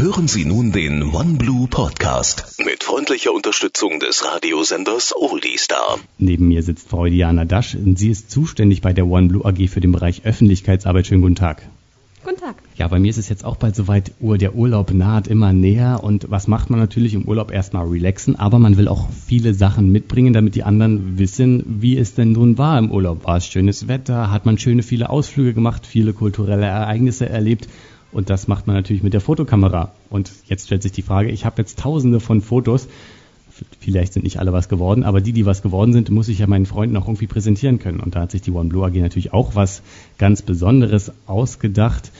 Hören Sie nun den OneBlue Podcast mit freundlicher Unterstützung des Radiosenders Oldiestar. Neben mir sitzt Frau Diana Dasch und sie ist zuständig bei der OneBlue AG für den Bereich Öffentlichkeitsarbeit. Schönen guten Tag. Guten Tag. Ja, bei mir ist es jetzt auch bald soweit, der Urlaub naht immer näher und was macht man natürlich im Urlaub erstmal relaxen, aber man will auch viele Sachen mitbringen, damit die anderen wissen, wie es denn nun war im Urlaub. War es schönes Wetter, hat man schöne viele Ausflüge gemacht, viele kulturelle Ereignisse erlebt und das macht man natürlich mit der Fotokamera. Und jetzt stellt sich die Frage, ich habe jetzt tausende von Fotos. Vielleicht sind nicht alle was geworden, aber die, die was geworden sind, muss ich ja meinen Freunden auch irgendwie präsentieren können. Und da hat sich die OneBlue AG natürlich auch was ganz Besonderes ausgedacht.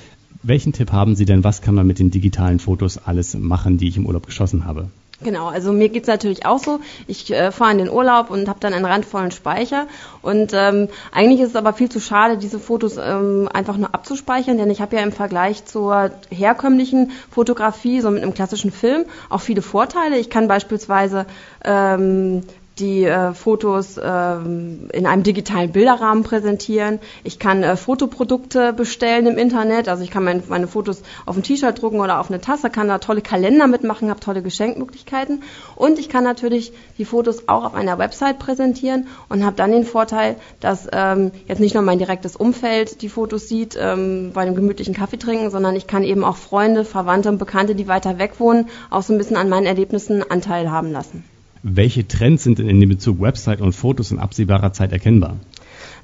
Welchen Tipp haben Sie denn, was kann man mit den digitalen Fotos alles machen, die ich im Urlaub geschossen habe? Genau, also mir geht's natürlich auch so. Ich äh, fahre in den Urlaub und habe dann einen randvollen Speicher. Und ähm, eigentlich ist es aber viel zu schade, diese Fotos ähm, einfach nur abzuspeichern, denn ich habe ja im Vergleich zur herkömmlichen Fotografie, so mit einem klassischen Film, auch viele Vorteile. Ich kann beispielsweise ähm, die äh, Fotos ähm, in einem digitalen Bilderrahmen präsentieren. Ich kann äh, Fotoprodukte bestellen im Internet. Also ich kann mein, meine Fotos auf ein T-Shirt drucken oder auf eine Tasse, kann da tolle Kalender mitmachen, habe tolle Geschenkmöglichkeiten. Und ich kann natürlich die Fotos auch auf einer Website präsentieren und habe dann den Vorteil, dass ähm, jetzt nicht nur mein direktes Umfeld die Fotos sieht ähm, bei einem gemütlichen Kaffee trinken, sondern ich kann eben auch Freunde, Verwandte und Bekannte, die weiter weg wohnen, auch so ein bisschen an meinen Erlebnissen Anteil haben lassen. Welche Trends sind denn in dem Bezug Website und Fotos in absehbarer Zeit erkennbar?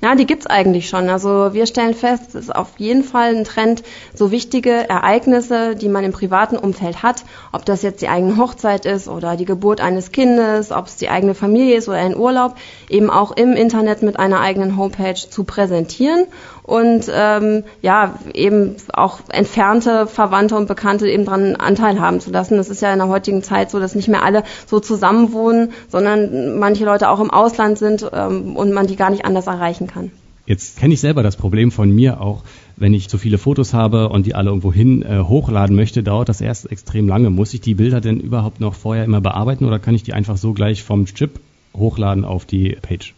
Ja, die gibt's eigentlich schon. Also wir stellen fest, es ist auf jeden Fall ein Trend, so wichtige Ereignisse, die man im privaten Umfeld hat, ob das jetzt die eigene Hochzeit ist oder die Geburt eines Kindes, ob es die eigene Familie ist oder ein Urlaub, eben auch im Internet mit einer eigenen Homepage zu präsentieren und ähm, ja eben auch entfernte Verwandte und Bekannte eben dran Anteil haben zu lassen. Das ist ja in der heutigen Zeit so, dass nicht mehr alle so zusammenwohnen, sondern manche Leute auch im Ausland sind ähm, und man die gar nicht anders erreichen kann. Jetzt kenne ich selber das Problem von mir auch, wenn ich zu viele Fotos habe und die alle irgendwo hin äh, hochladen möchte, dauert das erst extrem lange. Muss ich die Bilder denn überhaupt noch vorher immer bearbeiten oder kann ich die einfach so gleich vom Chip hochladen auf die Page?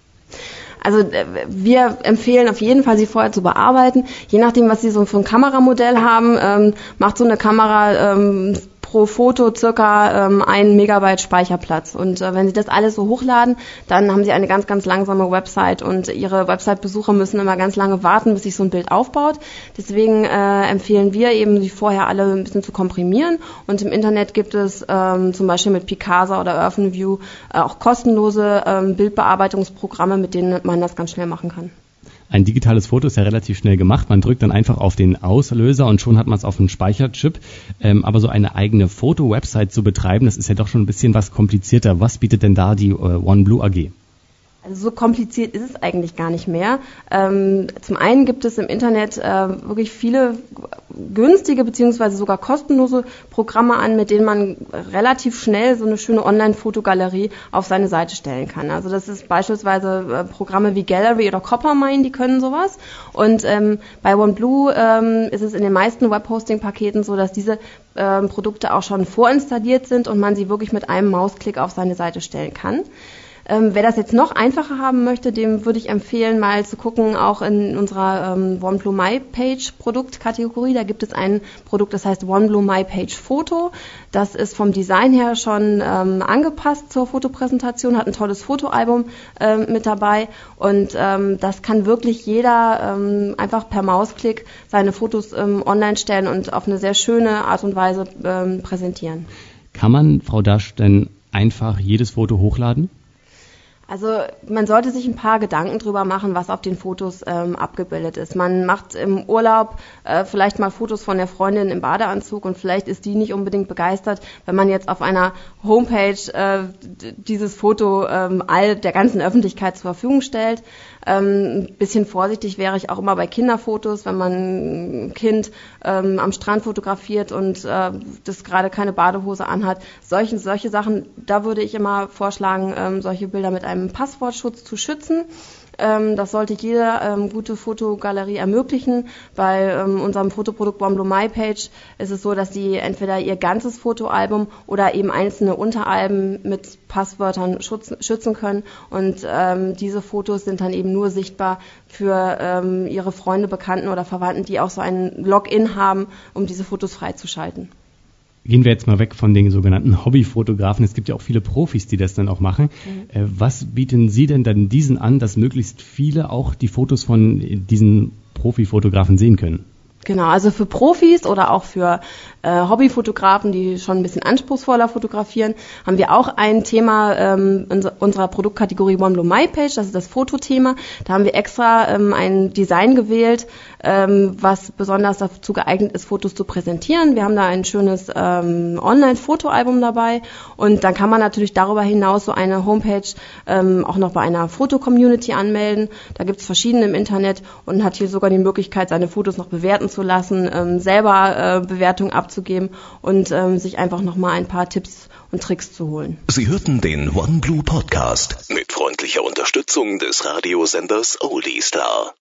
Also äh, wir empfehlen auf jeden Fall, sie vorher zu bearbeiten. Je nachdem, was Sie so für ein Kameramodell haben, ähm, macht so eine Kamera ähm, pro Foto circa ähm, ein Megabyte Speicherplatz. Und äh, wenn Sie das alles so hochladen, dann haben Sie eine ganz, ganz langsame Website und Ihre Website-Besucher müssen immer ganz lange warten, bis sich so ein Bild aufbaut. Deswegen äh, empfehlen wir eben, sie vorher alle ein bisschen zu komprimieren. Und im Internet gibt es ähm, zum Beispiel mit Picasa oder OrphanView äh, auch kostenlose ähm, Bildbearbeitungsprogramme, mit denen man das ganz schnell machen kann. Ein digitales Foto ist ja relativ schnell gemacht. Man drückt dann einfach auf den Auslöser und schon hat man es auf dem Speicherchip. Ähm, aber so eine eigene Foto-Website zu betreiben, das ist ja doch schon ein bisschen was komplizierter. Was bietet denn da die äh, OneBlue AG? Also so kompliziert ist es eigentlich gar nicht mehr. Ähm, zum einen gibt es im Internet äh, wirklich viele günstige beziehungsweise sogar kostenlose Programme an, mit denen man relativ schnell so eine schöne Online-Fotogalerie auf seine Seite stellen kann. Also das ist beispielsweise äh, Programme wie Gallery oder Coppermine, die können sowas. Und ähm, bei OneBlue ähm, ist es in den meisten Webhosting-Paketen so, dass diese ähm, Produkte auch schon vorinstalliert sind und man sie wirklich mit einem Mausklick auf seine Seite stellen kann. Ähm, wer das jetzt noch einfacher haben möchte, dem würde ich empfehlen, mal zu gucken, auch in unserer ähm, OneBlue My Page Produktkategorie. Da gibt es ein Produkt, das heißt OneBlue My Page Foto. Das ist vom Design her schon ähm, angepasst zur Fotopräsentation, hat ein tolles Fotoalbum ähm, mit dabei und ähm, das kann wirklich jeder ähm, einfach per Mausklick seine Fotos ähm, online stellen und auf eine sehr schöne Art und Weise präsentieren. Kann man, Frau Dasch, denn einfach jedes Foto hochladen? Also man sollte sich ein paar Gedanken drüber machen, was auf den Fotos ähm, abgebildet ist. Man macht im Urlaub äh, vielleicht mal Fotos von der Freundin im Badeanzug und vielleicht ist die nicht unbedingt begeistert, wenn man jetzt auf einer Homepage äh, dieses Foto ähm, all der ganzen Öffentlichkeit zur Verfügung stellt. Ähm, ein bisschen vorsichtig wäre ich auch immer bei Kinderfotos, wenn man ein Kind ähm, am Strand fotografiert und äh, das gerade keine Badehose anhat. Solche, solche Sachen, da würde ich immer vorschlagen, ähm, solche Bilder mit einem Passwortschutz zu schützen. Ähm, das sollte jede ähm, gute Fotogalerie ermöglichen. Bei ähm, unserem Fotoprodukt Blue My Page ist es so, dass sie entweder ihr ganzes Fotoalbum oder eben einzelne Unteralben mit Passwörtern schützen, schützen können. Und ähm, diese Fotos sind dann eben nur sichtbar für ähm, ihre Freunde, Bekannten oder Verwandten, die auch so einen Login haben, um diese Fotos freizuschalten. Gehen wir jetzt mal weg von den sogenannten Hobbyfotografen. Es gibt ja auch viele Profis, die das dann auch machen. Mhm. Äh, was bieten Sie denn dann diesen an, dass möglichst viele auch die Fotos von diesen Profifotografen sehen können? Genau, also für Profis oder auch für äh, Hobbyfotografen, die schon ein bisschen anspruchsvoller fotografieren, haben wir auch ein Thema ähm, in unserer Produktkategorie One Blue My Page, das ist das Fotothema. Da haben wir extra ähm, ein Design gewählt, ähm, was besonders dazu geeignet ist, Fotos zu präsentieren. Wir haben da ein schönes ähm, Online-Fotoalbum dabei und dann kann man natürlich darüber hinaus so eine Homepage ähm, auch noch bei einer Foto-Community anmelden. Da gibt es verschiedene im Internet und hat hier sogar die Möglichkeit, seine Fotos noch bewerten zu lassen, ähm, selber äh, Bewertungen abzugeben und ähm, sich einfach nochmal ein paar Tipps und Tricks zu holen. Sie hörten den OneBlue Podcast mit freundlicher Unterstützung des Radiosenders Oldie Star.